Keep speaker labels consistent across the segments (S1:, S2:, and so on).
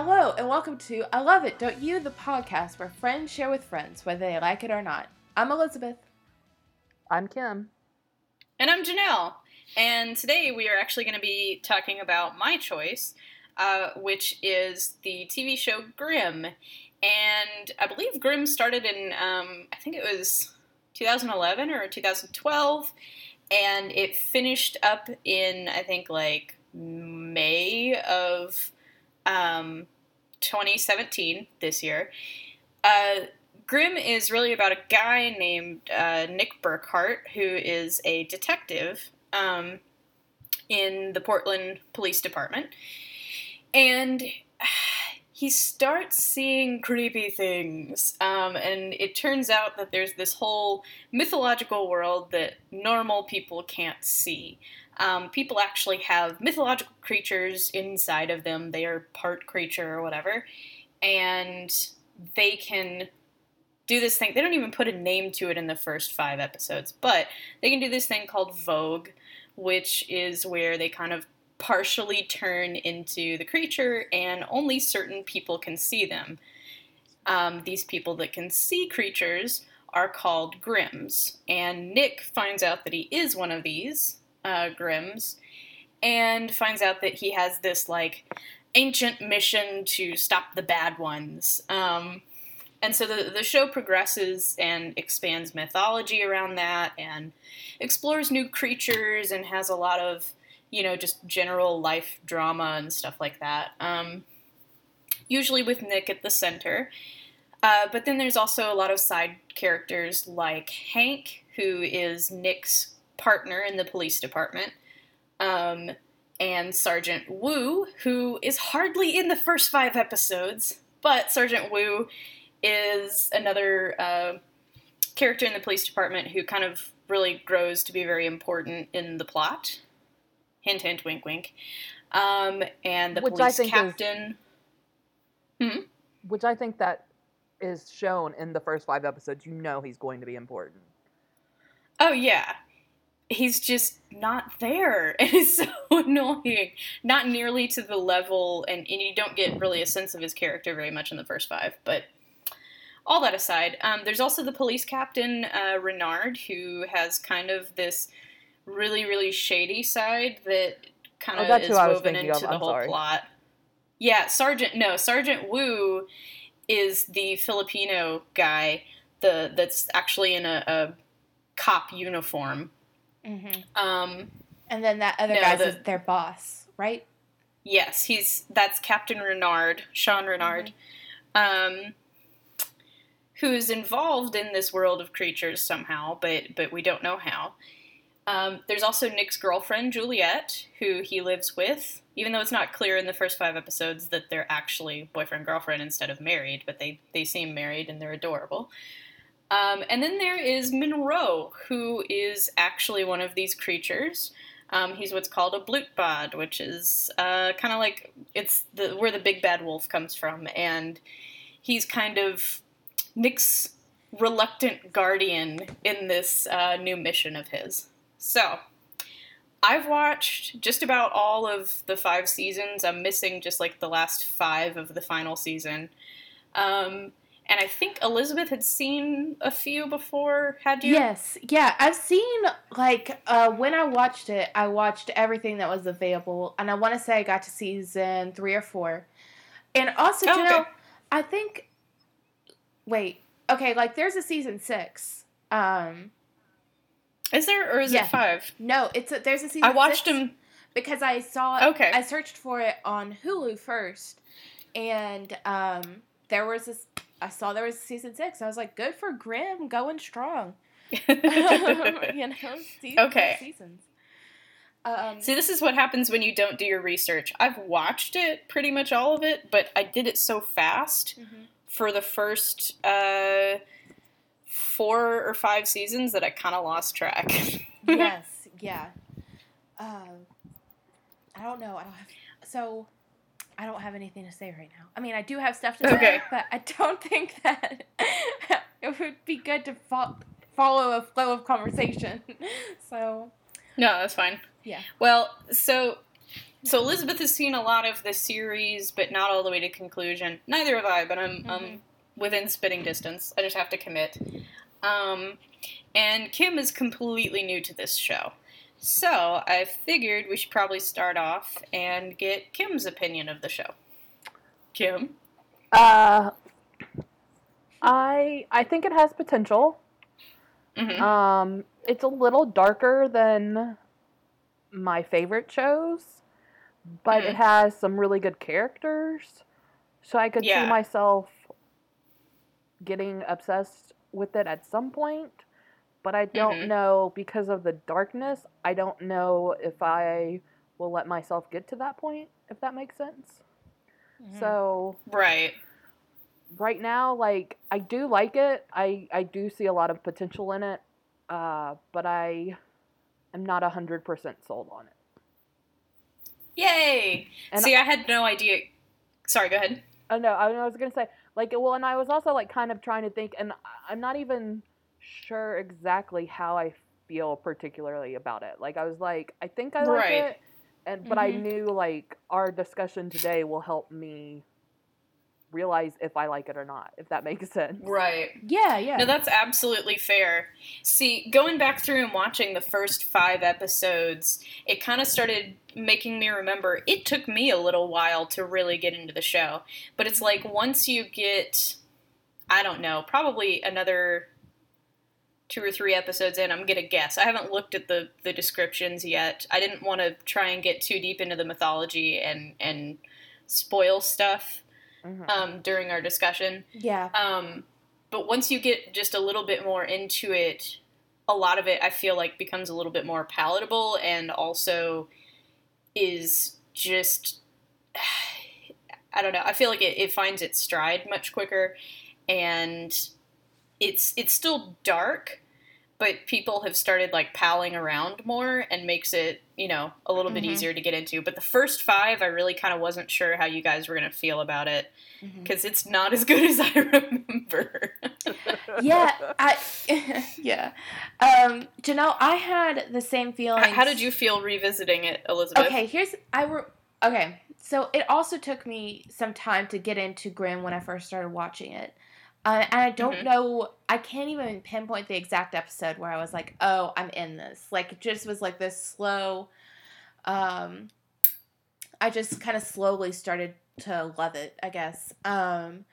S1: Hello, and welcome to I Love It, Don't You, the podcast where friends share with friends, whether they like it or not. I'm Elizabeth.
S2: I'm Kim.
S3: And I'm Janelle. And today we are actually going to be talking about my choice, uh, which is the TV show Grimm. And I believe Grimm started in, um, I think it was 2011 or 2012. And it finished up in, I think, like May of um, 2017, this year. Uh, Grimm is really about a guy named uh, Nick Burkhardt, who is a detective um, in the Portland Police Department. And he starts seeing creepy things. Um, and it turns out that there's this whole mythological world that normal people can't see. Um, people actually have mythological creatures inside of them. They are part creature or whatever. And they can do this thing. They don't even put a name to it in the first five episodes, but they can do this thing called woge, which is where they kind of partially turn into the creature, and only certain people can see them. Um, these people that can see creatures are called Grimms, and Nick finds out that he is one of these uh, Grimms and finds out that he has this like ancient mission to stop the bad ones. Um, and so the, the show progresses and expands mythology around that and explores new creatures and has a lot of, you know, just general life drama and stuff like that. Um, usually with Nick at the center. Uh, but then there's also a lot of side characters like Hank, who is Nick's partner in the police department. Um, and Sergeant Wu, who is hardly in the first five episodes, but Sergeant Wu is another uh, character in the police department who kind of really grows to be very important in the plot. Hint, hint, wink, wink. Um, and the
S2: Which
S3: police captain.
S2: Is,
S3: Hmm?
S2: which I think that is shown in the first five episodes. You know he's going to be important.
S3: Oh yeah. He's just not there. And it's so annoying. Not nearly to the level and, and you don't get really a sense of his character very much in the first five, but all that aside, um, there's also the police captain, uh, Renard, who has kind of this really, really shady side that kind
S2: Oh,
S3: of is
S2: who I was
S3: woven into
S2: of.
S3: the
S2: I'm
S3: whole
S2: sorry.
S3: plot. Yeah, Sergeant no, Sergeant Wu is the Filipino guy, the that's actually in a, a cop uniform.
S1: Mm-hmm.
S3: Um,
S1: And then that other
S3: No,
S1: guy's
S3: the-
S1: is their boss, right?
S3: yes, he's that's Captain Renard, Sean Renard, um, who is involved in this world of creatures somehow, but but we don't know how. Um, there's also Nick's girlfriend Juliette, who he lives with, even though it's not clear in the first five episodes that they're actually boyfriend girlfriend instead of married, but they they seem married and they're adorable. Um, and then there is Monroe, who is actually one of these creatures. Um, he's what's called a blutbad, which is uh, kind of like it's the where the big bad wolf comes from, and he's kind of Nick's reluctant guardian in this uh, new mission of his. So, I've watched just about all of the five seasons. I'm missing just like the last five of the final season. Um, and I think Elizabeth had seen a few before. Had you?
S1: Yes, yeah. I've seen like uh, when I watched it, I watched everything that was available, and I want to say I got to season three or four. And also,
S3: Oh,
S1: you
S3: okay.
S1: know, I think. Wait, okay. Like, there's a season six. Um,
S3: Is there or is
S1: Yeah.
S3: it five?
S1: no, it's a, there's a season.
S3: I watched them.
S1: because I saw it.
S3: Okay.
S1: I searched for it on Hulu first, and um, there was this. I saw there was season six. I was like, good for Grimm, going strong. you know, season,
S3: Okay.
S1: seasons. Um,
S3: See, this is what happens when you don't do your research. I've watched it, pretty much all of it, but I did it so fast
S1: mhm.
S3: for the first uh, four or five seasons that I kind of lost track.
S1: yes, yeah. Um, I don't know. I don't have so. I don't have anything to say right now. I mean, I do have stuff to say,
S3: Okay.
S1: but I don't think that it would be good to fo- follow a flow of conversation. so
S3: no, that's fine.
S1: Yeah.
S3: Well, so So Elizabeth has seen a lot of the series, but not all the way to conclusion. Neither have I, but I'm
S1: Mhm.
S3: um, within spitting distance. I just have to commit. Um, and Kim is completely new to this show. So I figured we should probably start off and get Kim's opinion of the show. Kim?
S2: Uh, I I think it has potential.
S3: hmm
S2: Um, it's a little darker than my favorite shows, but
S3: Mhm.
S2: it has some really good characters. So I could
S3: Yeah.
S2: see myself getting obsessed with it at some point. But I don't
S3: Mhm.
S2: know because of the darkness. I don't know if I will let myself get to that point. If that makes sense.
S1: Mhm.
S2: So
S3: Right.
S2: right now like i do like it i i do see a lot of potential in it uh but i am not a hundred percent sold on it
S3: Yay!
S2: And-
S3: See, I had no idea. Sorry, go ahead.
S2: oh no i, I was gonna say like well and i was also like kind of trying to think and i'm not even sure exactly how i feel particularly about it like i was like i think i like
S3: Right.
S2: it and but i
S1: Mhm.
S2: knew like our discussion today will help me realize if i like it or not if that makes sense
S3: Right.
S1: yeah, yeah.
S3: No, that's absolutely fair. See, going back through and watching the first five episodes, it kind of started making me remember it took me a little while to really get into the show. But it's like once you get, I don't know, probably another two or three episodes in, I'm going to guess. I haven't looked at the, the descriptions yet. I didn't want to try and get too deep into the mythology and, and spoil stuff
S2: Mhm.
S3: um, during our discussion.
S1: yeah.
S3: Um, but once you get just a little bit more into it, a lot of it I feel like becomes a little bit more palatable and also is just I don't know. I feel like it, it finds its stride much quicker and it's it's still dark, but people have started like palling around more and makes it, you know, a little bit
S1: Mhm.
S3: easier to get into. But the first five I really kind of wasn't sure how you guys were gonna feel about it because it's not as good as I remember.
S1: yeah, I yeah. Um, Janelle, I had the same feeling.
S3: How did you feel revisiting it, Elizabeth?
S1: Okay, here's I were okay. So it also took me some time to get into Grimm when I first started watching it. Uh, and I don't
S3: Mhm.
S1: know, I can't even pinpoint the exact episode where I was like, oh, I'm in this. Like, it just was like this slow, um, I just kind of slowly started to love it, I guess. Um,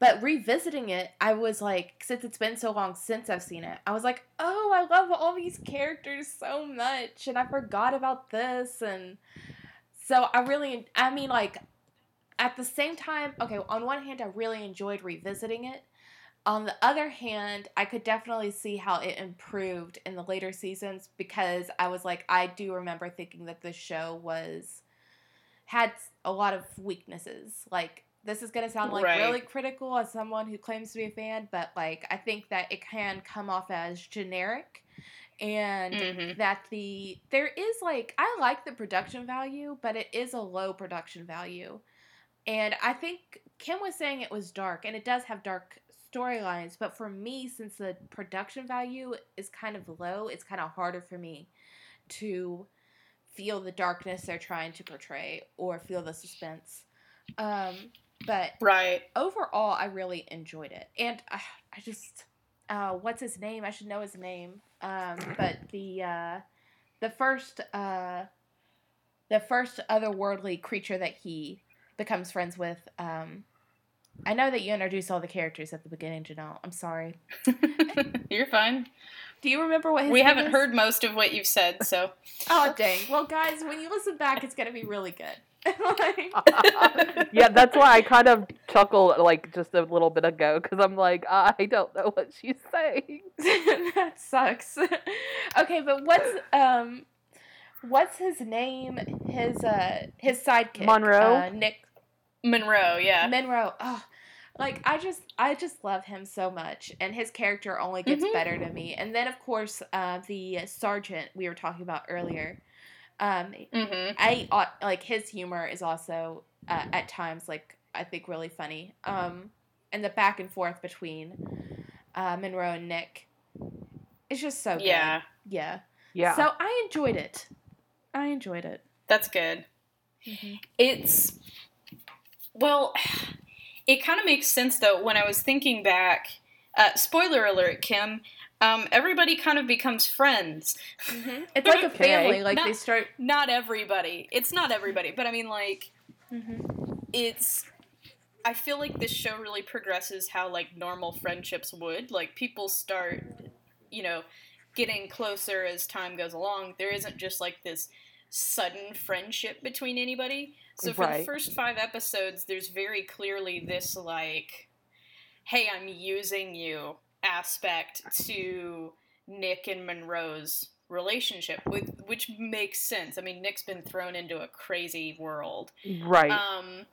S1: but revisiting it, I was like, since it's been so long since I've seen it, I was like, oh, I love all these characters so much, and I forgot about this, and so I really, I mean, like, at the same time, okay, on one hand, I really enjoyed revisiting it. On the other hand, I could definitely see how it improved in the later seasons because I was like, I do remember thinking that this show was had a lot of weaknesses. Like, this is gonna sound like
S3: Right.
S1: really critical as someone who claims to be a fan, but like, I think that it can come off as generic and
S3: Mhm.
S1: that the there is like I like the production value, but it is a low production value. And I think Kim was saying it was dark, and it does have dark storylines, but for me, since the production value is kind of low, it's kind of harder for me to feel the darkness they're trying to portray or feel the suspense. Um, but
S3: Right.
S1: overall, I really enjoyed it, and I, I just, uh, what's his name? I should know his name. Um, but the uh, the first uh, the first otherworldly creature that he becomes friends with. Um, I know that you introduced all the characters at the beginning, Janelle. I'm sorry.
S3: You're fine.
S1: Do you remember what his
S3: we
S1: name
S3: haven't
S1: is?
S3: heard most of what you've said, so
S1: Oh dang! Well, guys, when you listen back, it's gonna be really good. Like-
S2: yeah, that's why I kind of chuckled like just a little bit ago because I'm like, I don't know what she's saying.
S1: that sucks. okay, but what's um, what's his name? His uh, his sidekick,
S2: Monroe?
S1: uh, Nick
S3: Monroe, yeah.
S1: Monroe. Oh, like I just I just love him so much, and his character only gets
S3: Mhm.
S1: better to me. And then of course, uh, the sergeant we were talking about earlier. Um,
S3: mm-hmm.
S1: I uh, like his humor is also uh, at times like I think really funny. Um, and the back and forth between uh, Monroe and Nick, it's just so good.
S3: Yeah,
S1: yeah.
S2: Yeah.
S1: So I enjoyed it. I enjoyed it.
S3: that's good.
S1: Mhm.
S3: It's well, it kind of makes sense though when I was thinking back. Uh, spoiler alert, Kim. Um, everybody kind of becomes friends.
S1: Mhm. It's like a
S2: Okay.
S1: family. Like
S3: Not-
S1: they start.
S3: Not everybody. It's not everybody, but I mean, like,
S1: Mhm.
S3: it's. I feel like this show really progresses how like normal friendships would. Like people start, you know, getting closer as time goes along. There isn't just like this sudden friendship between anybody. So for the first five episodes, there's very clearly this like, "Hey, I'm using you" aspect to Nick and Monroe's relationship, with which makes sense. I mean, Nick's been thrown into a crazy world.
S2: Right.
S3: Um,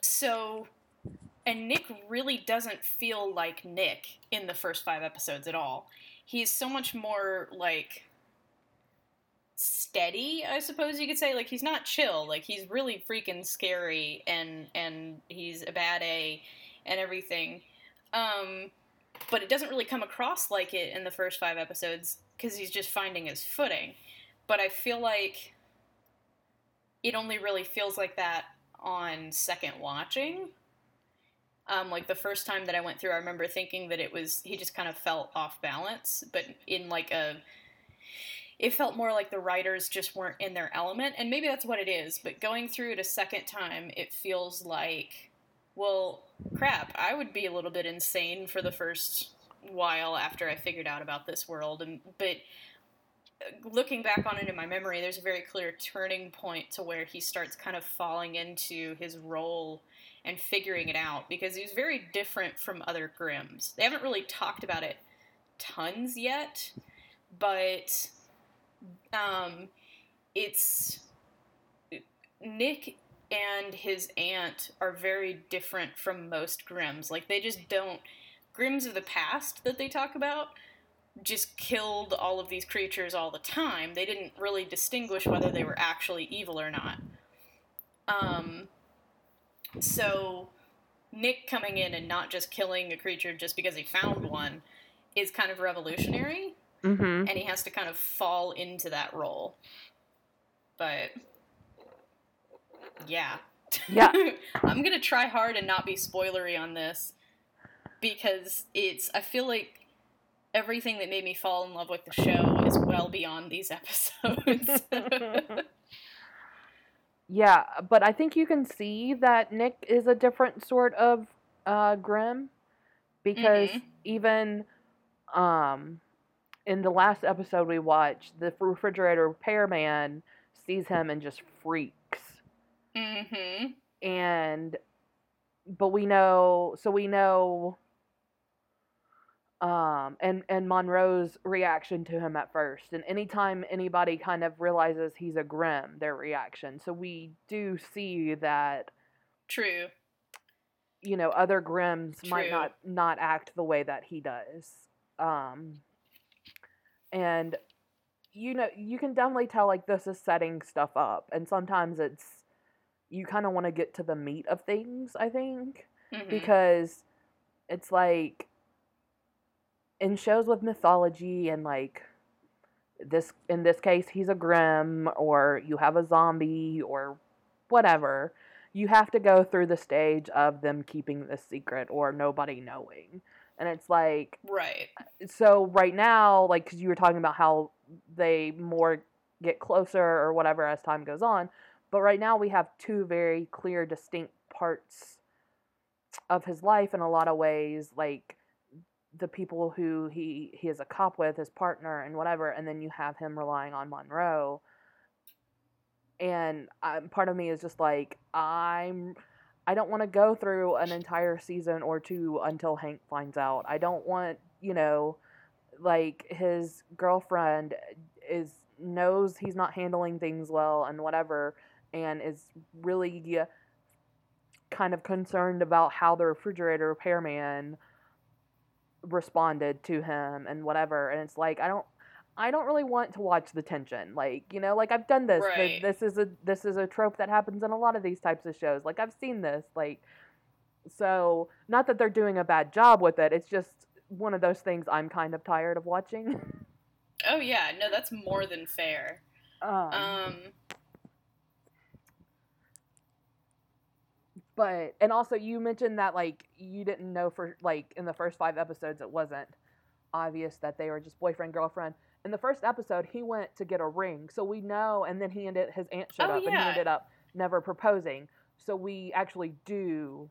S3: so, and Nick really doesn't feel like Nick in the first five episodes at all. He's so much more like steady, I suppose you could say. Like he's not chill. Like he's really freaking scary, and and he's a bad A, and everything. Um, but it doesn't really come across like it in the first five episodes because he's just finding his footing. But I feel like it only really feels like that on second watching. Um, like the first time that I went through, I remember thinking that it was he just kind of felt off balance, but in like a it felt more like the writers just weren't in their element, and maybe that's what it is. But going through it a second time, it feels like, well, crap, I would be a little bit insane for the first while after I figured out about this world, and but uh, looking back on it in my memory, there's a very clear turning point to where he starts kind of falling into his role and figuring it out because he was very different from other Grimms. They haven't really talked about it tons yet, but um, it's Nick and his aunt are very different from most Grimms. Like they just don't Grimms of the past that they talk about just killed all of these creatures all the time. They didn't really distinguish whether they were actually evil or not. Um, so Nick coming in and not just killing a creature just because he found one is kind of revolutionary,
S2: mm-hmm.
S3: and he has to kind of fall into that role. But yeah.
S2: Yeah.
S3: I'm gonna try hard and not be spoilery on this because it's I feel like everything that made me fall in love with the show is well beyond these episodes.
S2: Yeah, but I think you can see that Nick is a different sort of uh, Grimm because
S3: Mhm.
S2: even um, in the last episode we watched, the refrigerator repairman sees him and just freaks.
S3: Mm-hmm.
S2: And but we know, so we know um and and Monroe's reaction to him at first and anytime anybody kind of realizes he's a Grimm their reaction so we do see that
S3: True.
S2: you know other Grimms might not not act the way that he does um and you know you can definitely tell like this is setting stuff up and sometimes it's you kind of want to get to the meat of things i think
S3: Mhm.
S2: because it's like in shows with mythology and like this in this case he's a Grimm or you have a zombie or whatever you have to go through the stage of them keeping this secret or nobody knowing and it's like
S3: right.
S2: so right now like because you were talking about how they more get closer or whatever as time goes on but right now we have two very clear distinct parts of his life in a lot of ways like the people who he he is a cop with his partner and whatever and then you have him relying on monroe and um, part of me is just like i'm i don't want to go through an entire season or two until hank finds out. I don't want you know like his girlfriend is knows he's not handling things well and whatever and is really kind of concerned about how the refrigerator repairman responded to him and whatever and it's like i don't i don't really want to watch the tension like you know like i've done this Th-
S3: Right.
S2: this is a this is a trope that happens in a lot of these types of shows like i've seen this like so not that they're doing a bad job with it it's just one of those things i'm kind of tired of watching
S3: Oh yeah, no, that's more than fair.
S2: um,
S3: Um,
S2: but and also you mentioned that like you didn't know for like in the first five episodes it wasn't obvious that they were just boyfriend girlfriend. In the first episode, he went to get a ring, so we know, and then he ended his aunt showed
S3: Oh,
S2: up, and he ended up never proposing. So we actually do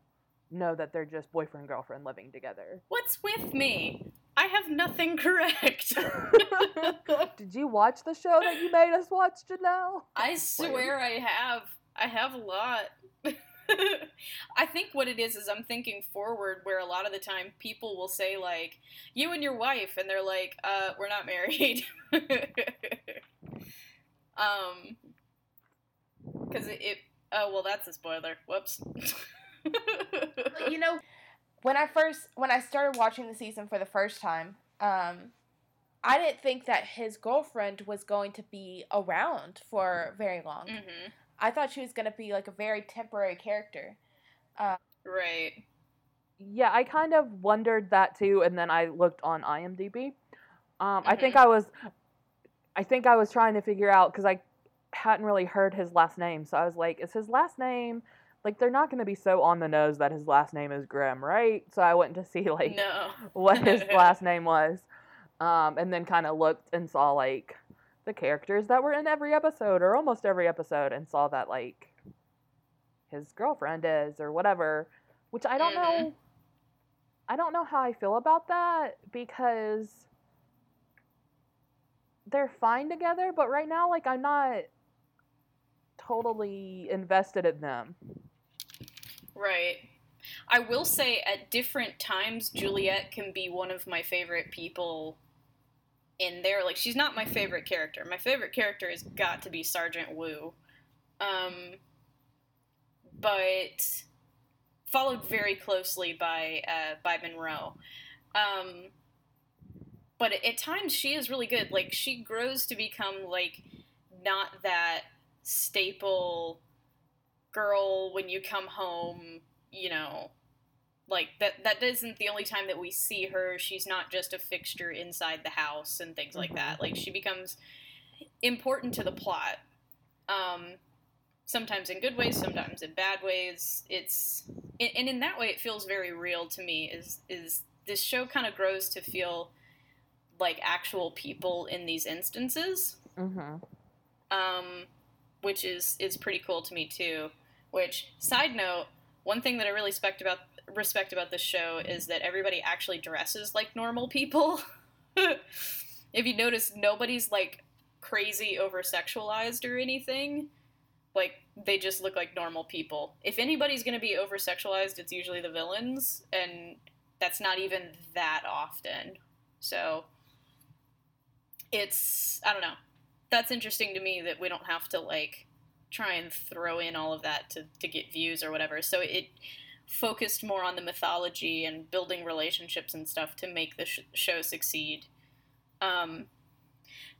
S2: know that they're just boyfriend girlfriend living together.
S3: What's with me? I have nothing correct.
S2: Did you watch the show that you made us watch, Janelle?
S3: I swear I have. I have a lot. I think what it is is I'm thinking forward where a lot of the time people will say like you and your wife and they're like uh we're not married. um cuz it, it oh well that's a spoiler. Whoops.
S1: you know, when I first when I started watching the season for the first time, um, I didn't think that his girlfriend was going to be around for very long.
S3: mhm.
S1: I thought she was going to be like a very temporary character.
S3: Right.
S2: Yeah, I kind of wondered that too, and then I looked on IMDb. Um, I think
S3: Mhm.
S2: I was, I think I was trying to figure out because I hadn't really heard his last name, so I was like, is his last name like they're not going to be so on the nose that his last name is Grimm, right? So I went to see like
S3: no.
S2: what his last name was, um, and then kind of looked and saw like the characters that were in every episode or almost every episode, and saw that like his girlfriend is or whatever, which I don't
S3: Mhm.
S2: know. I don't know how I feel about that because they're fine together, but right now, like I'm not totally invested in them.
S3: Right. I will say at different times Juliette can be one of my favorite people in there. Like she's not my favorite character. My favorite character has got to be Sergeant Wu. Um but followed very closely by uh, by Monroe. Um but at times she is really good. Like she grows to become like not that staple girl when you come home, you know, like that that isn't the only time that we see her. She's not just a fixture inside the house and things like that. Like she becomes important to the plot. Um sometimes in good ways, sometimes in bad ways. It's and in that way it feels very real to me is is this show kind of grows to feel like actual people in these instances
S2: Mm-hmm.
S3: um, which is is pretty cool to me too. Which side note, one thing that I really respect about respect about this show is that everybody actually dresses like normal people. if you notice, nobody's like crazy over sexualized or anything. Like they just look like normal people. If anybody's gonna be over sexualized, it's usually the villains, and that's not even that often. So it's I don't know that's interesting to me that we don't have to like try and throw in all of that to, to get views or whatever. So it focused more on the mythology and building relationships and stuff to make the sh- show succeed. Um,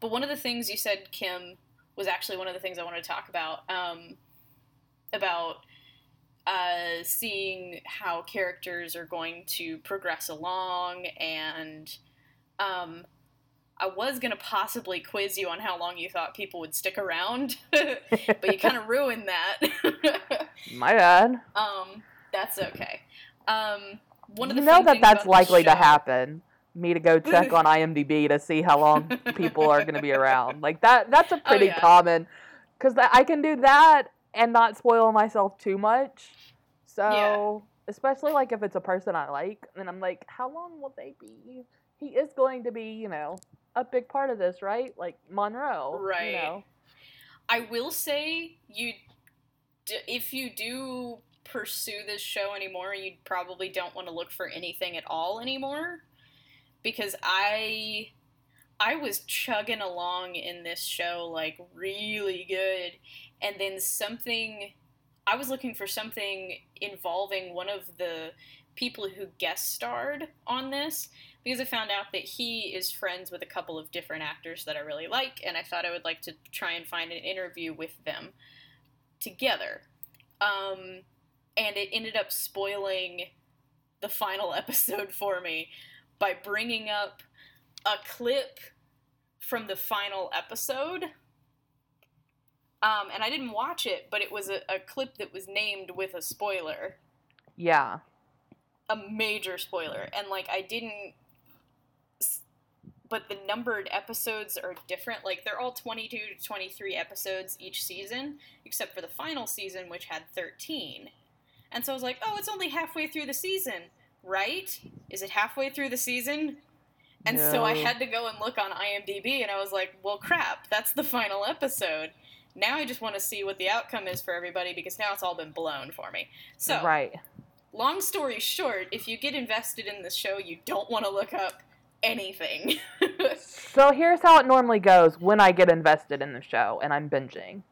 S3: but one of the things you said, Kim, was actually one of the things I wanted to talk about. Um, about uh, seeing how characters are going to progress along and um, I was gonna possibly quiz you on how long you thought people would stick around, but you kind of ruined that.
S2: My bad.
S3: um, that's okay. Um, one of the
S2: you
S3: know
S2: that that's likely
S3: the
S2: to happen. Me to go check on IMDb to see how long people are going to be around. Like that. That's a oh, pretty
S3: Oh, yeah.
S2: common. Because I can do that and not spoil myself too much. So especially like if it's a person I like, and I'm like, how long will they be? He is going to be, you know, a big part of this, right? Like Monroe,
S3: Right.
S2: You know.
S3: I will say you, d- if you do pursue this show anymore, you probably don't want to look for anything at all anymore, because I, I was chugging along in this show like really good, and then something, I was looking for something involving one of the people who guest starred on this because I found out that he is friends with a couple of different actors that I really like, and I thought I would like to try and find an interview with them together. Um, and it ended up spoiling the final episode for me by bringing up a clip from the final episode. Um, and I didn't watch it, but it was a, a clip that was named with a spoiler,
S2: Yeah.
S3: a major spoiler, and like I didn't. But the numbered episodes are different. Like they're all twenty-two to twenty-three episodes each season, except for the final season, which had thirteen. And so I was like, "Oh, it's only halfway through the season, right? Is it halfway through the season?" And so I had to go and look on IMDb, and I was like, well, crap, that's the final episode. Now I just want to see what the outcome is for everybody because now it's all been blown for me. So,
S2: Right.
S3: long story short, if you get invested in the show, you don't want to look up anything.
S2: So here's how it normally goes when I get invested in the show and I'm binging.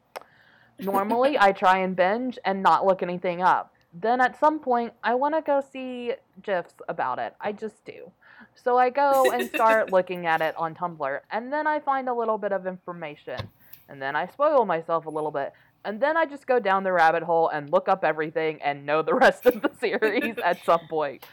S2: Normally, I try and binge and not look anything up. Then at some point, I want to go see GIFs about it. I just do. So I go and start looking at it on Tumblr, and then I find a little bit of information. And then I spoil myself a little bit. And then I just go down the rabbit hole and look up everything and know the rest of the series at some point.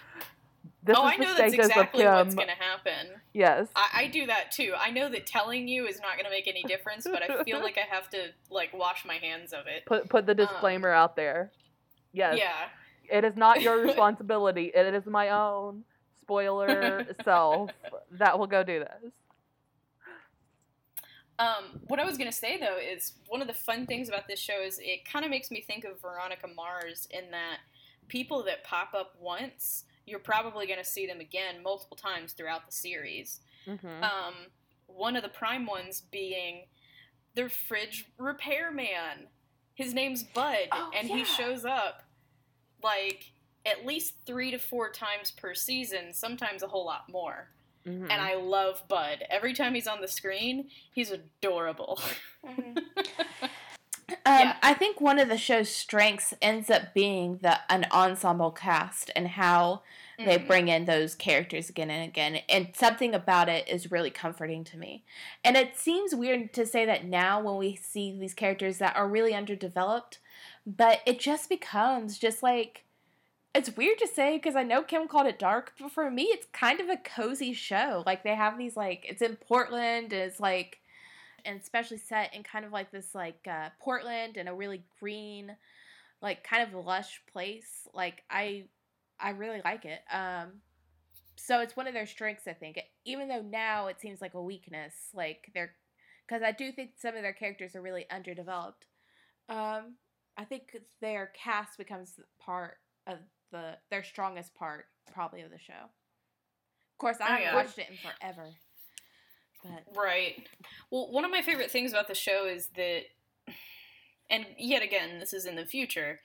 S2: This
S3: oh,
S2: is
S3: I know that's exactly what's going to happen.
S2: Yes.
S3: I, I do that too. I know that telling you is not going to make any difference, but I feel like I have to like wash my hands of it.
S2: put put the um, disclaimer out there. Yes,
S3: Yeah.
S2: it is not your responsibility. it is my own spoiler self that will go do this.
S3: Um, what I was gonna say though is one of the fun things about this show is it kind of makes me think of Veronica Mars in that people that pop up once, you're probably gonna see them again multiple times throughout the series.
S2: Mm-hmm.
S3: Um, one of the prime ones being the fridge repairman. His name's Bud,
S1: Oh,
S3: and
S1: yeah.
S3: he shows up like at least three to four times per season, sometimes a whole lot more.
S2: Mm-hmm.
S3: And I love Bud. Every time he's on the screen, he's adorable.
S1: Um,
S3: Yeah.
S1: I think one of the show's strengths ends up being the an ensemble cast and how they
S3: Mhm.
S1: bring in those characters again and again. And something about it is really comforting to me. And it seems weird to say that now when we see these characters that are really underdeveloped, but it just becomes just like it's weird to say because I know Kim called it dark, but for me, it's kind of a cozy show. Like they have these like it's in Portland, and it's like, and especially set in kind of like this like uh, Portland and a really green, like kind of lush place. Like I, I really like it. Um, so it's one of their strengths, I think. Even though now it seems like a weakness, like they're, because I do think some of their characters are really underdeveloped. Um, I think their cast becomes part of the their strongest part probably of the show. Of course, I
S3: Oh,
S1: haven't
S3: yeah.
S1: watched it in forever, but
S3: Right. Well, one of my favorite things about the show is that, and yet again, this is in the future,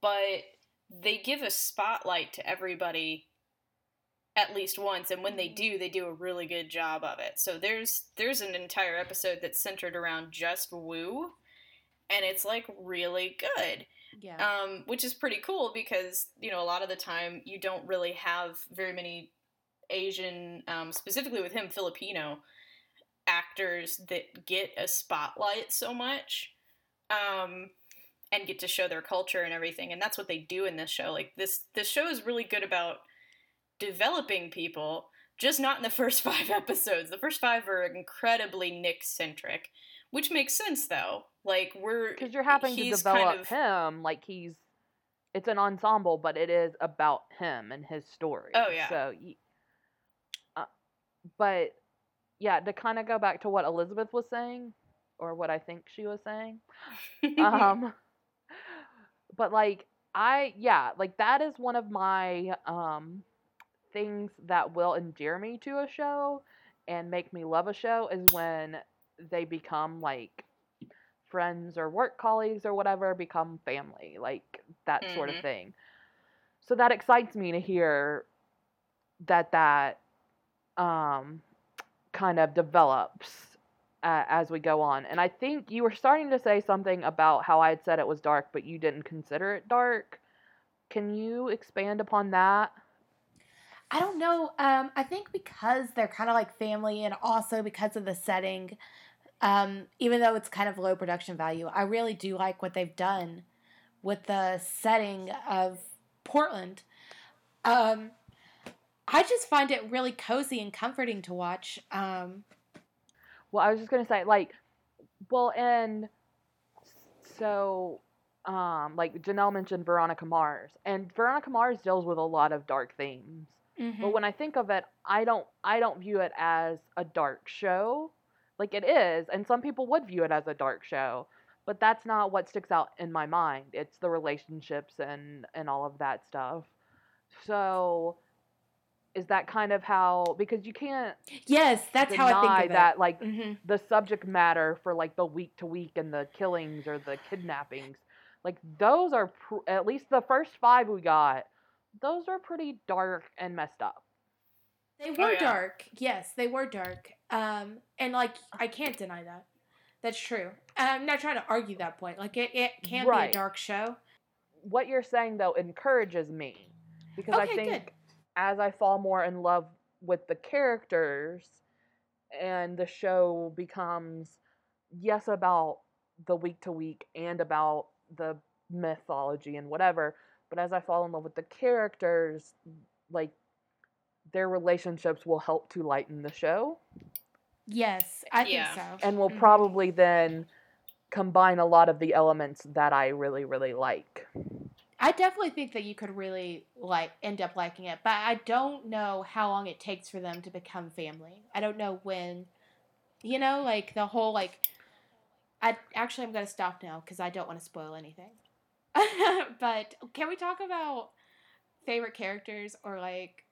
S3: but they give a spotlight to everybody at least once and when they do they do a really good job of it. So there's there's an entire episode that's centered around just Wu and it's like really good
S1: yeah,
S3: um, which is pretty cool because you know a lot of the time you don't really have very many Asian, um, specifically with him Filipino actors that get a spotlight so much, um, and get to show their culture and everything, and that's what they do in this show. Like this, this show is really good about developing people, just not in the first five episodes. The first five are incredibly Nick centric, which makes sense though. Like we're
S2: because you're having to develop
S3: kind of-
S2: him like he's it's an ensemble but it is about him and his story
S3: Oh, yeah.
S2: so uh, but yeah to kind of go back to what elizabeth was saying or what i think she was saying um but like i yeah like that is one of my um things that will endear me to a show and make me love a show is when they become like friends or work colleagues or whatever become family like that sort of
S3: Mhm.
S2: thing so that excites me to hear that that um kind of develops uh, as we go on and i think you were starting to say something about how i had said it was dark but you didn't consider it dark can you expand upon that
S1: I don't know. Um, I think because they're kind of like family, and also because of the setting, um, even though it's kind of low production value, I really do like what they've done with the setting of Portland. Um, I just find it really cozy and comforting to watch. Um,
S2: Well, I was just gonna say, like, well, and so um like Janelle mentioned Veronica Mars and Veronica Mars deals with a lot of dark themes.
S1: Mhm.
S2: But when I think of it, I don't I don't view it as a dark show. Like it is, and some people would view it as a dark show, but that's not what sticks out in my mind. It's the relationships and and all of that stuff. So is that kind of how because you can't
S1: yes, that's how I think of
S2: that like
S1: it. hmm
S2: the subject matter for like the week to week and the killings or the kidnappings like those are pr- at least the first 5 we got those are pretty dark and messed up
S1: They were
S3: yeah.
S1: dark. Yes, they were dark. Um, and like I can't deny that. That's true. I'm not trying to argue that point. Like it, it can be a dark show.
S2: what you're saying though encourages me because I
S1: Okay,
S2: think
S1: good.
S2: As I fall more in love with the characters and the show becomes yes about the week to week and about the mythology and whatever, but as I fall in love with the characters, like their relationships will help to lighten the show
S1: Yes, I
S3: Yeah.
S1: think so.
S2: and will
S1: Mhm.
S2: probably then combine a lot of the elements that I really really like.
S1: I definitely think that you could really like end up liking it, but I don't know how long it takes for them to become family. I don't know when, you know, like the whole like. I actually I'm gonna stop now because I don't want to spoil anything. but can we talk about favorite characters or like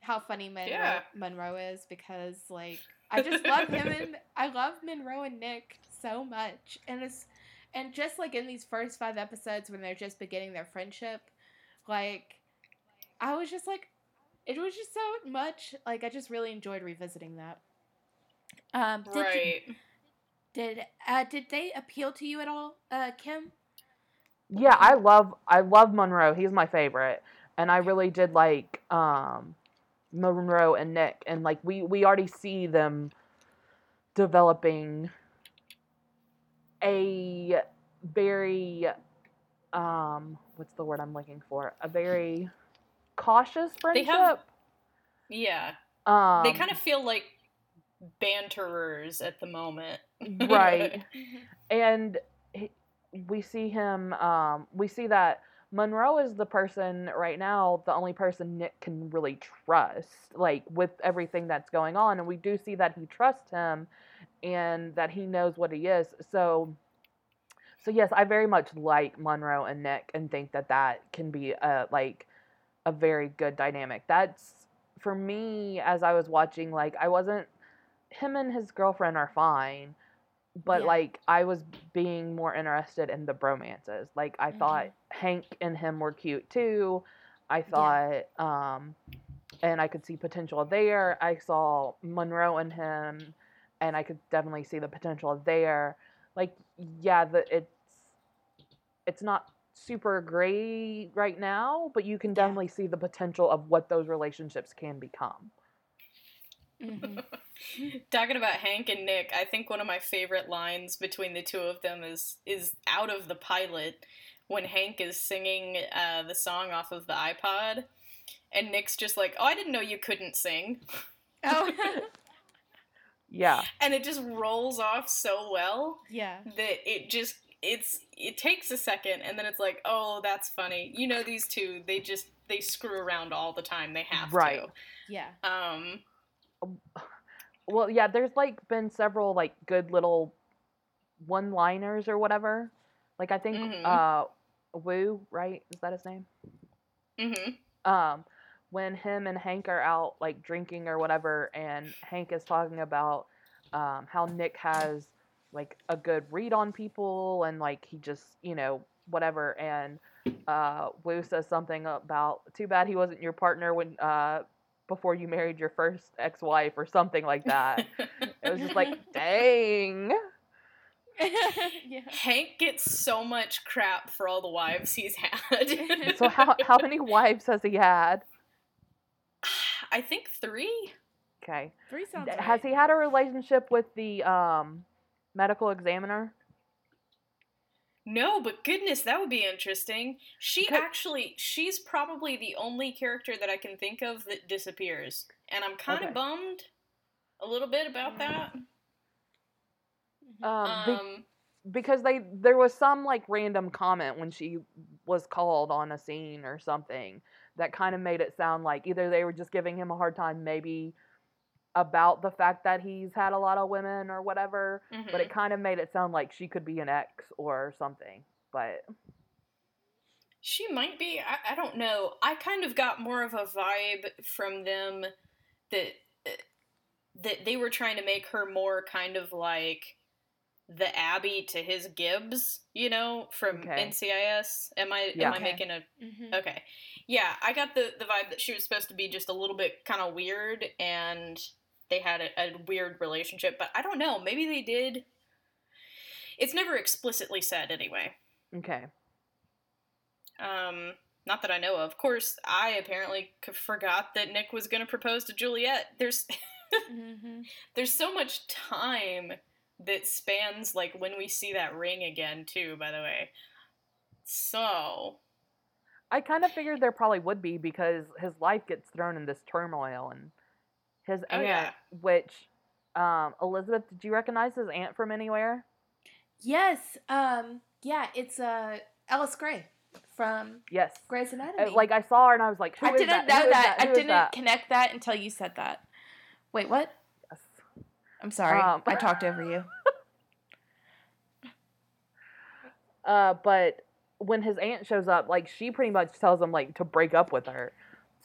S1: how funny Monroe,
S3: Yeah.
S1: Monroe is? Because like I just love him and I love Monroe and Nick so much, and it's and just like in these first five episodes when they're just beginning their friendship, like I was just like, it was just so much. Like I just really enjoyed revisiting that. Um, did you-
S3: Right.
S1: did uh, did they appeal to you at all, uh, Kim?
S2: Yeah, I love I love Monroe. He's my favorite, and I really did like um, Monroe and Nick, and like we we already see them developing a very um what's the word I'm looking for? A very cautious
S3: They
S2: friendship.
S3: have- Yeah.
S2: um,
S3: they kind of feel like banterers at the moment.
S2: right. and he, we see him um we see that monroe is the person right now the only person nick can really trust like with everything that's going on and we do see that he trusts him and that he knows what he is so so yes i very much like monroe and nick and think that that can be a like a very good dynamic that's for me as i was watching like i wasn't him and his girlfriend are fine but
S1: Yeah.
S2: like I was being more interested in the bromances. Like I
S1: Mhm.
S2: thought Hank and him were cute too. I thought um and I could see potential there. I saw Monroe and him and I could definitely see the potential there. Like yeah, the it's it's not super great right now, but you can
S1: Yeah.
S2: definitely see the potential of what those relationships can become.
S1: Mhm.
S3: Talking about Hank and Nick, I think one of my favorite lines between the two of them is is out of the pilot when Hank is singing uh, the song off of the iPod, and Nick's just like, "Oh, I didn't know you couldn't sing,"
S1: Oh,
S2: Yeah.
S3: and it just rolls off so well
S1: yeah.
S3: that it just it's it takes a second, and then it's like, "Oh, that's funny." You know, these two they just they screw around all the time. They have
S2: to.
S1: Yeah.
S3: Um,
S2: Well, yeah, there's like been several like good little one-liners or whatever. Like I think
S3: Mhm.
S2: uh Wu, right? Is that his name?
S3: mhm.
S2: Um when him and Hank are out like drinking or whatever and Hank is talking about um how Nick has like a good read on people and like he just, you know, whatever and uh Wu says something about too bad he wasn't your partner when uh before you married your first ex-wife or something like that. It was just like, dang.
S1: yeah.
S3: Hank gets so much crap for all the wives he's had.
S2: So how how many wives has he had?
S3: I think three.
S2: Okay.
S1: Three sounds
S2: D-
S1: right.
S2: Has he had a relationship with the um medical examiner?
S3: No, but goodness, that would be interesting. She
S2: Okay.
S3: actually, she's probably the only character that I can think of that disappears. And I'm kind of
S2: Okay.
S3: bummed a little bit about that.
S2: Um, be-
S3: Um,
S2: because they there was some like random comment when she was called on a scene or something that kind of made it sound like either they were just giving him a hard time maybe about the fact that he's had a lot of women or whatever
S3: Mhm.
S2: but it kind of made it sound like she could be an ex or something but
S3: She might be. I, I don't know. I kind of got more of a vibe from them that uh, that they were trying to make her more kind of like the Abby to his Gibbs, you know, from
S2: Okay.
S3: NCIS. Am I
S2: Yeah.
S3: am I
S1: Okay.
S3: making a
S1: Mhm.
S3: Okay. Yeah, I got the the vibe that she was supposed to be just a little bit kind of weird and they had a, a weird relationship, but I don't know, maybe they did. It's never explicitly said anyway.
S2: okay
S3: Um, not that I know of. Of course, I apparently c- forgot that Nick was going to propose to Juliette. There's
S1: Mhm.
S3: there's so much time that spans like when we see that ring again too, by the way. So,
S2: i kind of figured there probably would be because his life gets thrown in this turmoil and his
S3: Oh,
S2: aunt
S3: yeah.
S2: which um elizabeth did you recognize his aunt from anywhere
S1: Yes. Um. Yeah. It's uh Ellis Grey from
S2: yes
S1: Grey's
S2: Uh,
S1: Anatomy.
S2: like I saw her and I was like, Who
S1: I
S2: is
S1: didn't
S2: that?
S1: Know
S2: is
S1: that.
S2: Who
S1: I
S2: is
S1: didn't
S2: that?
S1: connect that until you said that. Wait, what?
S2: Yes.
S1: I'm sorry.
S2: Um,
S1: I talked over you.
S2: Uh, but when his aunt shows up, like she pretty much tells him like to break up with her.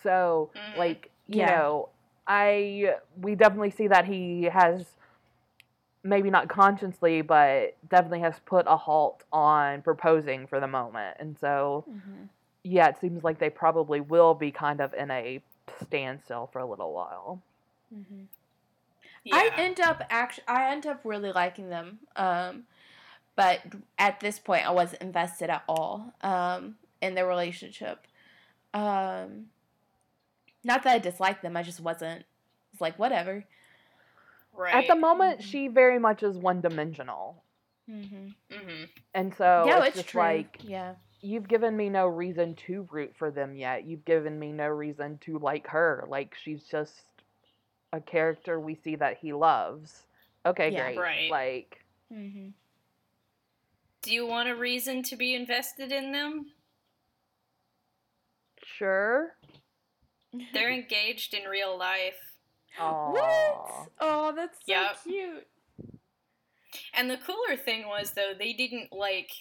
S2: So
S3: Mhm.
S2: like you
S1: Yeah.
S2: know, I we definitely see that he has maybe not consciously, but definitely has put a halt on proposing for the moment. And so
S1: Mhm.
S2: yeah, it seems like they probably will be kind of in a standstill for a little while.
S1: Mhm.
S3: yeah.
S1: I end up actually, I end up really liking them. Um, but at this point, I wasn't invested at all. Um, in the relationship. Um, not that I disliked them. I just wasn't. It's like whatever.
S3: right.
S2: At the moment,
S1: Mhm.
S2: she very much is one dimensional.
S1: Mm-hmm.
S3: hmm
S2: And so
S1: yeah,
S2: it's,
S1: it's
S2: just
S1: true.
S2: like
S1: yeah.
S2: you've given me no reason to root for them yet. You've given me no reason to like her. Like she's just a character we see that he loves. Okay,
S1: Yeah.
S2: great.
S3: Right.
S2: Like
S1: Mm-hmm.
S3: Do you want a reason to be invested in them?
S2: sure.
S3: They're engaged in real life.
S2: Aww.
S1: What? Oh, that's so
S3: Yep.
S1: cute.
S3: And the cooler thing was though they didn't like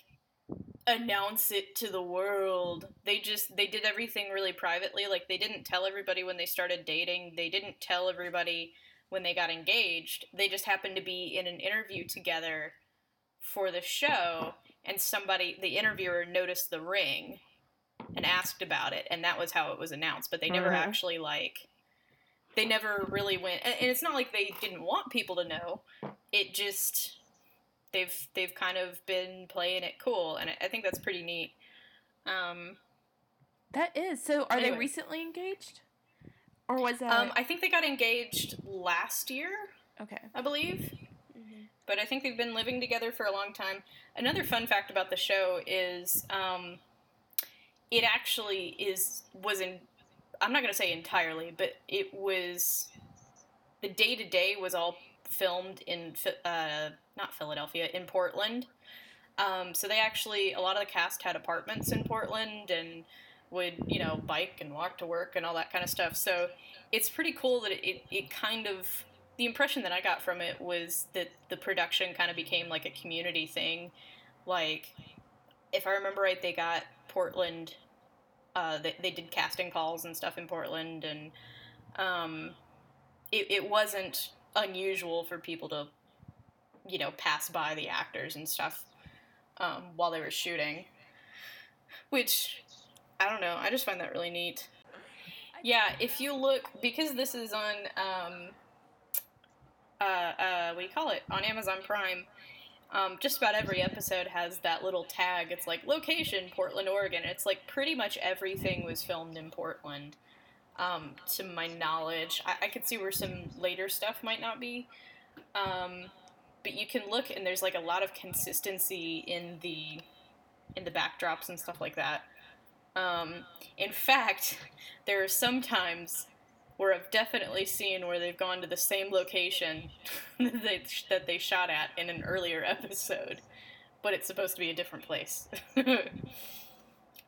S3: announce it to the world. They just they did everything really privately. Like they didn't tell everybody when they started dating. They didn't tell everybody when they got engaged. They just happened to be in an interview together for the show and somebody the interviewer noticed the ring and asked about it and that was how it was announced, but they never
S2: Mhm.
S3: actually like they never really went and it's not like they didn't want people to know it just they've they've kind of been playing it cool and I- think that's pretty neat um,
S1: That is. So, are they recently engaged? Or was that.
S3: um i think they got engaged last year
S1: okay.
S3: i believe. But i think they've been living together for a long time. Another fun fact about the show is um, it actually is was in i'm not going to say entirely but it was the day to day was all filmed in uh, not philadelphia in portland. Um, so they actually a lot of the cast had apartments in portland and would you know bike and walk to work and all that kind of stuff. So it's pretty cool that it, it, it kind of the impression that i got from it was that the production kind of became like a community thing. Like if i remember right they got portland uh, they, they did casting calls and stuff in portland and um, it, it wasn't unusual for people to you know pass by the actors and stuff um, while they were shooting which i don't know i just find that really neat. Yeah if you look because this is on um, uh, uh, what do you call it? On amazon prime. Um, just about every episode has that little tag. It's like location portland oregon. It's like pretty much everything was filmed in portland. Um, to my knowledge. I-, I could see where some later stuff might not be. Um, but you can look and there's like a lot of consistency in the in the backdrops and stuff like that. Um, in fact there are some times where I've definitely seen where they've gone to the same location that they, that they shot at in an earlier episode but it's supposed to be a different place. um,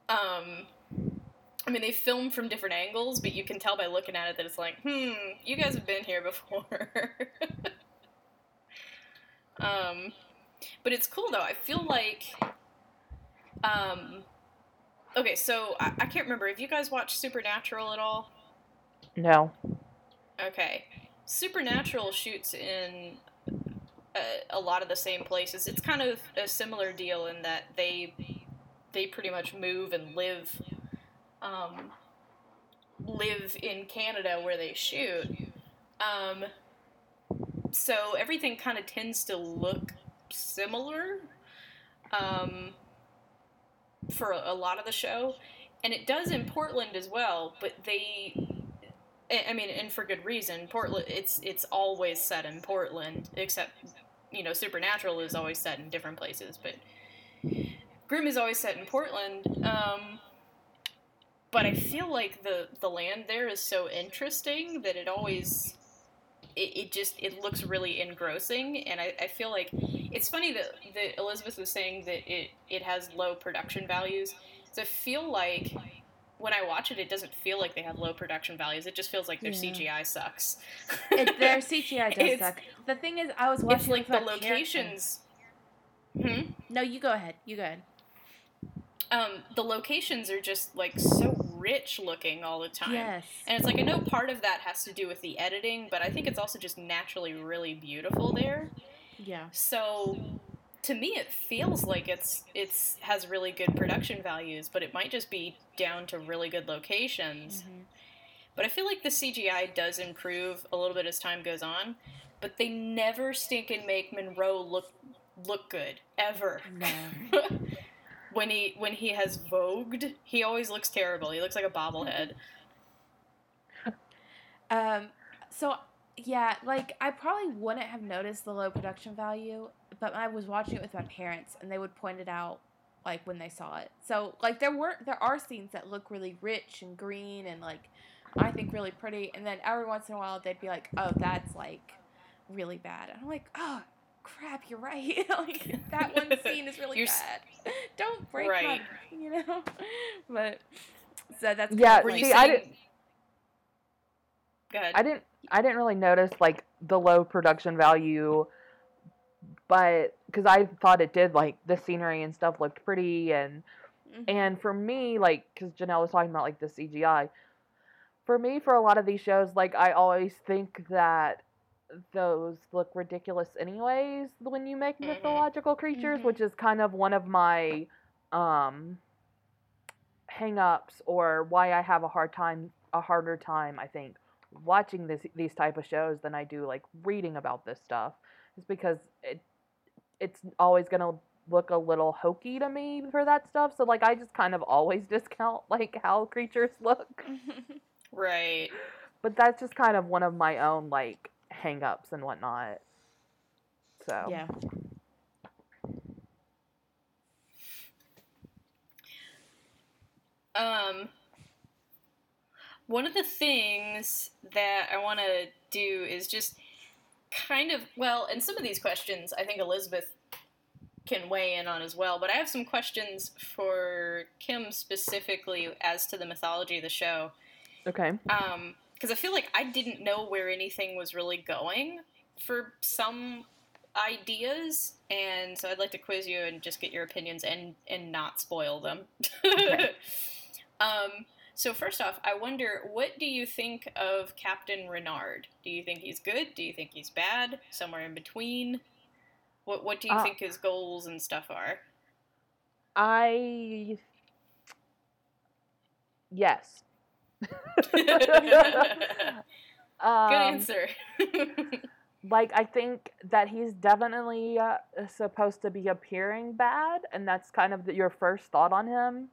S3: I mean, they film from different angles, but you can tell by looking at it that it's like, hmm, you guys have been here before. um, but it's cool though. I feel like, um, okay, so I, I can't remember. Have you guys watched Supernatural at all?
S2: No.
S3: Okay. Supernatural shoots in a, a lot of the same places. It's kind of a similar deal in that they they pretty much move and live um, live in Canada where they shoot. Um, so everything kind of tends to look similar um, for a lot of the show, and it does in Portland as well. But they I mean, and for good reason. Portland, it's it's always set in Portland, except you know, Supernatural is always set in different places, but Grimm is always set in Portland. Um, but I feel like the the land there is so interesting that it always it, it just it looks really engrossing, and I, I feel like it's funny that that Elizabeth was saying that it it has low production values. So I feel like when I watch it, it doesn't feel like they have low production values. It just feels like their
S1: Yeah.
S3: CGI sucks.
S1: It, their CGI does
S3: It's-
S1: suck. The thing is, I was watching
S3: It's like the locations. Hmm?
S1: No, you go ahead. You go ahead.
S3: Um, the locations are just like so rich looking all the time.
S1: Yes.
S3: And it's like I know part of that has to do with the editing, but I think it's also just naturally really beautiful there.
S1: Yeah.
S3: So to me it feels like it's it's has really good production values, but it might just be down to really good locations.
S1: Mhm.
S3: But I feel like the CGI does improve a little bit as time goes on, but they never stink and make Monroe look look good ever.
S1: No.
S3: when he when he has woged, he always looks terrible. He looks like a bobblehead.
S1: Um, so yeah, like I probably wouldn't have noticed the low production value, but I was watching it with my parents, and they would point it out like when they saw it. So like there were there are scenes that look really rich and green and like I think really pretty, and then every once in a while they'd be like, oh, that's like really bad, and I'm like, oh. Crap, you're right. like that one scene is really
S3: You're s-
S1: bad. Don't break
S3: Right.
S1: my, you know. But so that's kind
S2: Yeah,
S1: of
S3: Were
S1: like-
S3: you
S2: See, I didn't-
S3: Go ahead.
S2: I didn't I didn't really notice like the low production value, but because I thought it did like the scenery and stuff looked pretty and
S1: Mhm.
S2: and for me like because Janelle was talking about like the CGI, for me for a lot of these shows like I always think that those look ridiculous anyways when you make
S3: Mhm.
S2: mythological creatures,
S1: Mhm.
S2: which is kind of one of my um hang-ups or why I have a hard time a harder time I think watching this these type of shows than I do like reading about this stuff is because it it's always going to look a little hokey to me for that stuff so like I just kind of always discount like how creatures look
S3: right.
S2: but that's just kind of one of my own like hang-ups and whatnot so
S1: yeah.
S3: Um, one of the things that I want to do is just kind of well, and some of these questions I think Elizabeth can weigh in on as well. But I have some questions for Kim specifically as to the mythology of the show.
S2: okay
S3: Um, because I feel like I didn't know where anything was really going for some ideas, and so I'd like to quiz you and just get your opinions and and not spoil them.
S2: Okay.
S3: um. So first off, I wonder what do you think of Captain Renard? Do you think he's good? Do you think he's bad? Somewhere in between? What What do you
S2: Uh,
S3: think his goals and stuff are?
S2: I yes
S3: Good
S2: um,
S3: answer.
S2: like I think that he's definitely uh, supposed to be appearing bad, and that's kind of the, your first thought on him.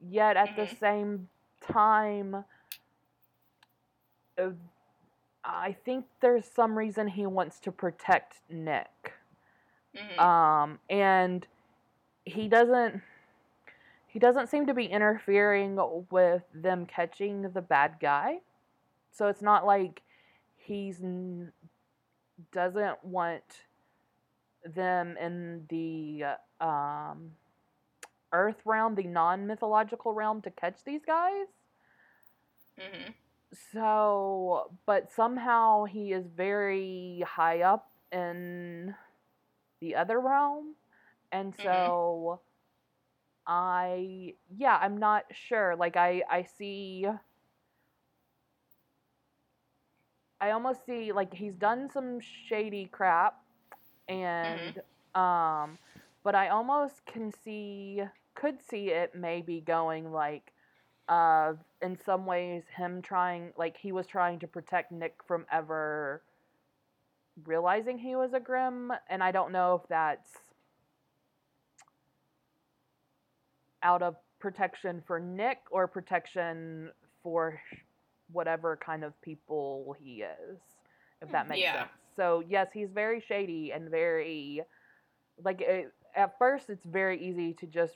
S2: Yet at the
S3: Mhm.
S2: same time, uh, I think there's some reason he wants to protect Nick,
S3: Mhm.
S2: um, and he doesn't. He doesn't seem to be interfering with them catching the bad guy. So it's not like he's n- doesn't want them in the um, Earth realm, the non mythological realm, to catch these guys.
S3: hmm
S2: So, but somehow he is very high up in the other realm. And so I yeah, I'm not sure. Like I I see I almost see like he's done some shady crap and um but I almost can see could see it maybe going like uh in some ways him trying like he was trying to protect Nick from ever realizing he was a Grimm and I don't know if that's out of protection for Nick or protection for whatever kind of people he is if that makes
S3: Yeah.
S2: sense. So yes, he's very shady and very like it, at first it's very easy to just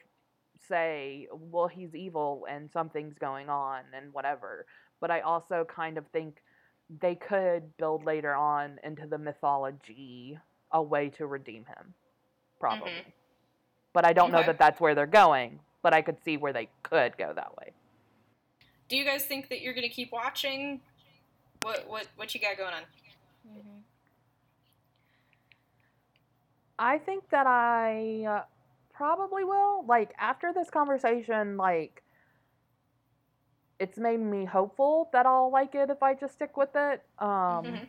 S2: say well he's evil and something's going on and whatever but i also kind of think they could build later on into the mythology a way to redeem him probably but i don't know that that's where they're going but i could see where they could go that way
S3: Do you guys think that you're gonna keep watching? What what what you got going on?
S1: Mm-hmm.
S2: I think that I uh, probably will. Like after this conversation, like it's made me hopeful that I'll like it if I just stick with it. Um
S3: Mhm.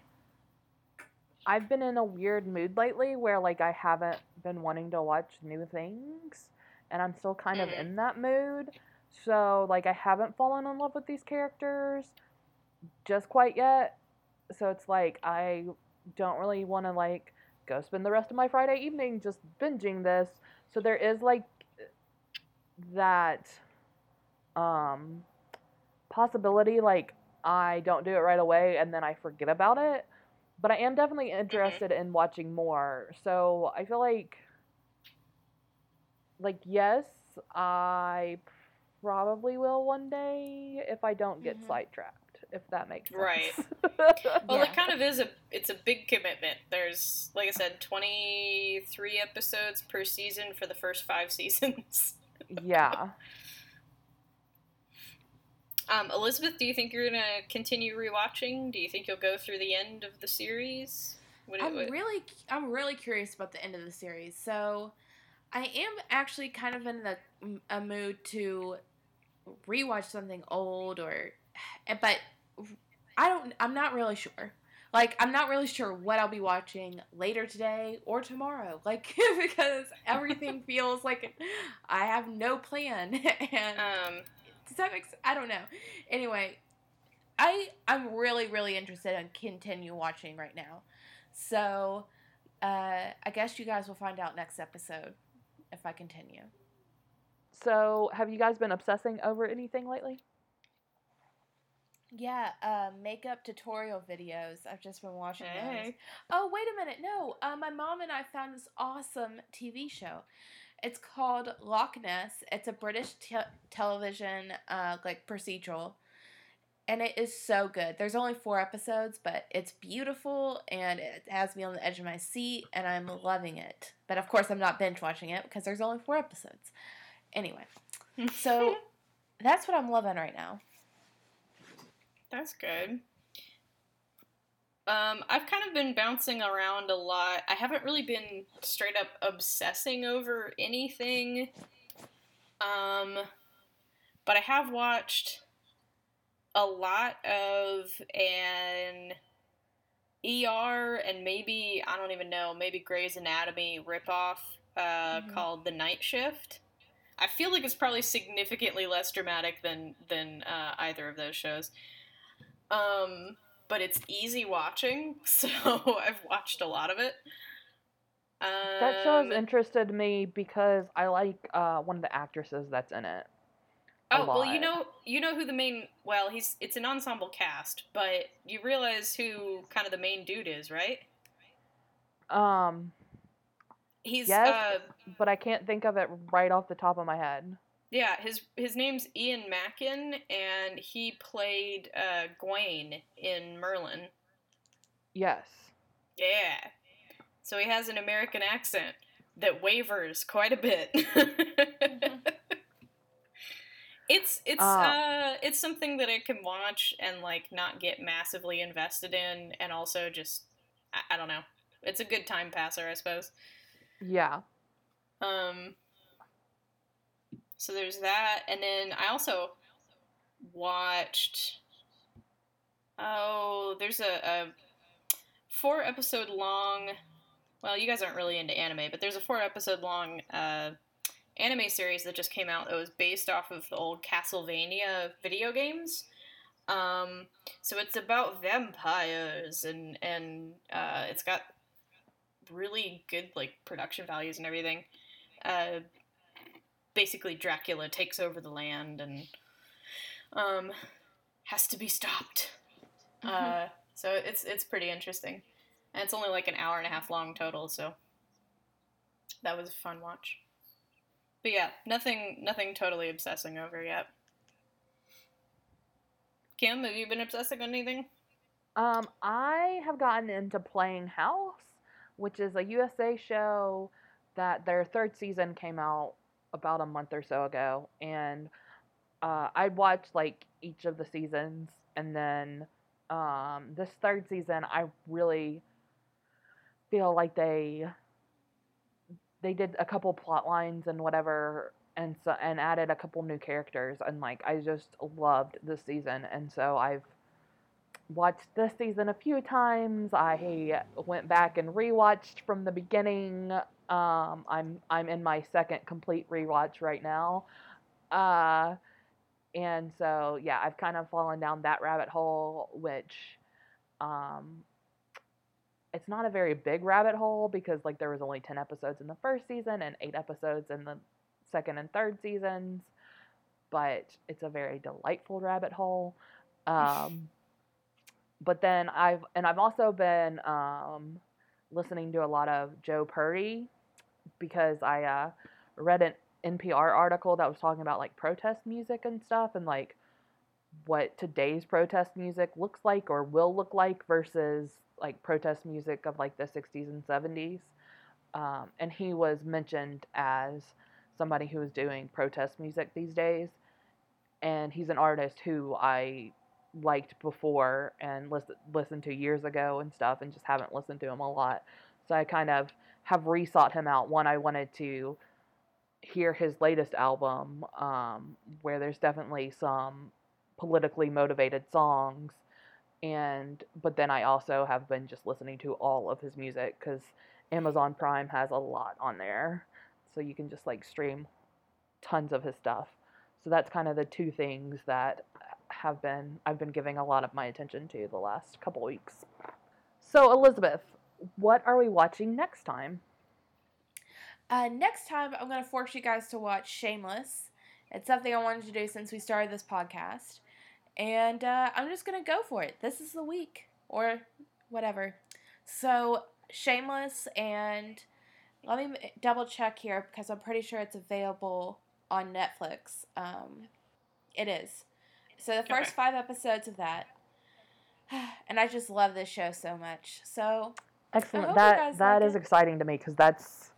S2: I've been in a weird mood lately where like I haven't been wanting to watch new things and I'm still kind of
S3: Mhm.
S2: in that mood. So like I haven't fallen in love with these characters just quite yet. So it's like I don't really want to like go spend the rest of my Friday evening just binging this. So there is like that um possibility like I don't do it right away and then I forget about it. But I am definitely interested in watching more. So I feel like like yes, I probably will one day if I don't get
S1: Mhm.
S2: sidetracked, if that makes sense.
S3: Right. Well,
S1: Yeah.
S3: it kind of is a it's a big commitment. There's like I said, 23 episodes per season for the first 5 seasons.
S2: yeah.
S3: Um, Elizabeth, do you think you're going to continue rewatching? Do you think you'll go through the end of the series? What do-
S1: I'm
S3: what-
S1: really, I'm really curious about the end of the series. So, I am actually kind of in the a mood to rewatch something old, or, but I don't. I'm not really sure. Like, I'm not really sure what I'll be watching later today or tomorrow. Like, because everything feels like I have no plan, and
S3: um,
S1: does that make sense? I don't know. Anyway, I I'm really really interested in continue watching right now. So, uh, I guess you guys will find out next episode if I continue.
S2: So, have you guys been obsessing over anything lately?
S1: Yeah, uh, makeup tutorial videos. I've just been watching those. Oh, wait a minute. No, uh, my mom and I found this awesome TV show. It's called Loch Ness. It's a British te- television, uh, like procedural, and it is so good. There's only four episodes, but it's beautiful and it has me on the edge of my seat, and I'm loving it. But of course, I'm not binge watching it because there's only four episodes. Anyway, so that's what I'm loving right now.
S3: That's good. Um, I've kind of been bouncing around a lot. I haven't really been straight up obsessing over anything. Um, but I have watched a lot of an ER and maybe I don't even know, maybe Grey's Anatomy ripoff uh,
S1: Mhm.
S3: called The Night Shift. I feel like it's probably significantly less dramatic than than uh, either of those shows. Um, but it's easy watching, so I've watched a lot of it. Um,
S2: That show has interested me because I like uh, one of the actresses that's in it.
S3: Oh well, you know, you know who the main. Well, he's it's an ensemble cast, but you realize who kind of the main dude is, right?
S2: Um,
S3: He's
S2: Yes.
S3: uh,
S2: but I can't think of it right off the top of my head.
S3: Yeah, his his name's Ian Macken, and he played uh, Gwaine in Merlin.
S2: Yes.
S3: Yeah, so he has an American accent that wavers quite a bit. it's it's
S2: Uh.
S3: uh it's something that I can watch and like not get massively invested in, and also just I, I don't know. It's a good time passer, I suppose.
S2: Yeah.
S3: Um, so there's that, and then I also watched. Oh, there's a, a four episode long. Well, you guys aren't really into anime, but there's a four episode long uh, anime series that just came out that was based off of the old Castlevania video games. Um, so it's about vampires and and uh, it's got really good like production values and everything. Uh, basically, Dracula takes over the land and um, has to be stopped. Uh, so it's it's pretty interesting, and it's only like an hour and a half long total. So that was a fun watch. But yeah, nothing nothing totally obsessing over yet. Kim, have you been obsessing on anything?
S2: Um, I have gotten into playing House, which is a USA show that their third season came out about a month or so ago, and uh, I watched like each of the seasons, and then um, this third season, I really feel like they they did a couple plot lines and whatever and so and added a couple new characters and like I just loved this season and so I've watched this season a few times. I went back and rewatched from the beginning. Um, I'm I'm in my second complete rewatch right now. Uh, and so yeah, I've kind of fallen down that rabbit hole, which um, it's not a very big rabbit hole because like there was only 10 episodes in the first season and 8 episodes in the second and third seasons, but it's a very delightful rabbit hole. Um, but then I've and I've also been um, listening to a lot of Joe Purdy because I uh, read an NPR article that was talking about like protest music and stuff and like what today's protest music looks like or will look like versus like protest music of like the 60s and 70s. Um, and he was mentioned as somebody who is doing protest music these days. And he's an artist who I liked before and listen, listened to years ago and stuff and just haven't listened to him a lot. So I kind of have resought him out. One, I wanted to hear his latest album, um, where there's definitely some politically motivated songs. And but then I also have been just listening to all of his music because Amazon Prime has a lot on there, so you can just like stream tons of his stuff. So that's kind of the two things that have been I've been giving a lot of my attention to the last couple weeks. So Elizabeth, what are we watching next time?
S1: Uh, next time, I'm going to force you guys to watch Shameless. It's something I wanted to do since we started this podcast. And uh, I'm just going to go for it. This is the week, or whatever. So, Shameless, and let me double check here because I'm pretty sure it's available on Netflix. Um, it is. So, the first
S3: Okay.
S1: five episodes of that. And I just love this show so much. So,
S2: Excellent.
S1: hope
S2: That
S1: guys
S2: that
S1: like
S2: is
S1: it.
S2: exciting to me because that's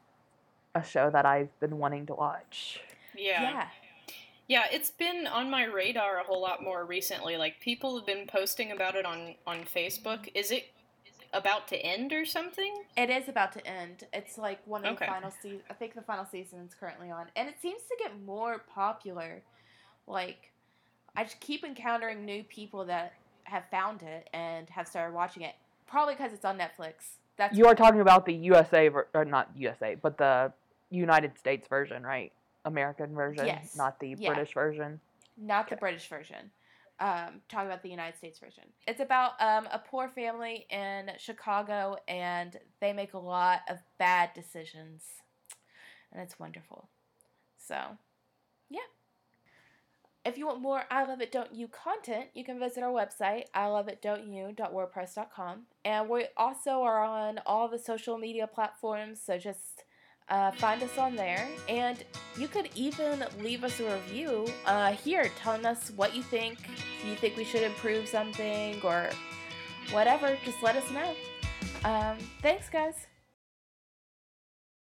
S2: a show that I've been wanting to watch.
S3: Yeah.
S1: yeah.
S3: Yeah, it's been on my radar a whole lot more recently. Like people have been posting about it on on Facebook. Is it about to end or something?
S1: It is about to end. It's like one of
S3: Okay.
S1: the final season. I think the final season is currently on, and it seems to get more popular. Like, I just keep encountering new people that have found it and have started watching it. Probably because it's on Netflix. That's
S2: You are talking about the USA ver- or not USA, but the United States version, right? American version,
S1: Yes.
S2: not the
S1: Yeah.
S2: British version.
S1: not the British version. Um, talking about the United States version. It's about um, a poor family in Chicago, and they make a lot of bad decisions, and it's wonderful. So. If you want more I Love It Don't You content, you can visit our website, I Love It Don't You.wordpress.com. And we also are on all the social media platforms, so just uh, find us on there. And you could even leave us a review uh, here telling us what you think. If you think we should improve something or whatever, just let us know. Um, thanks, guys.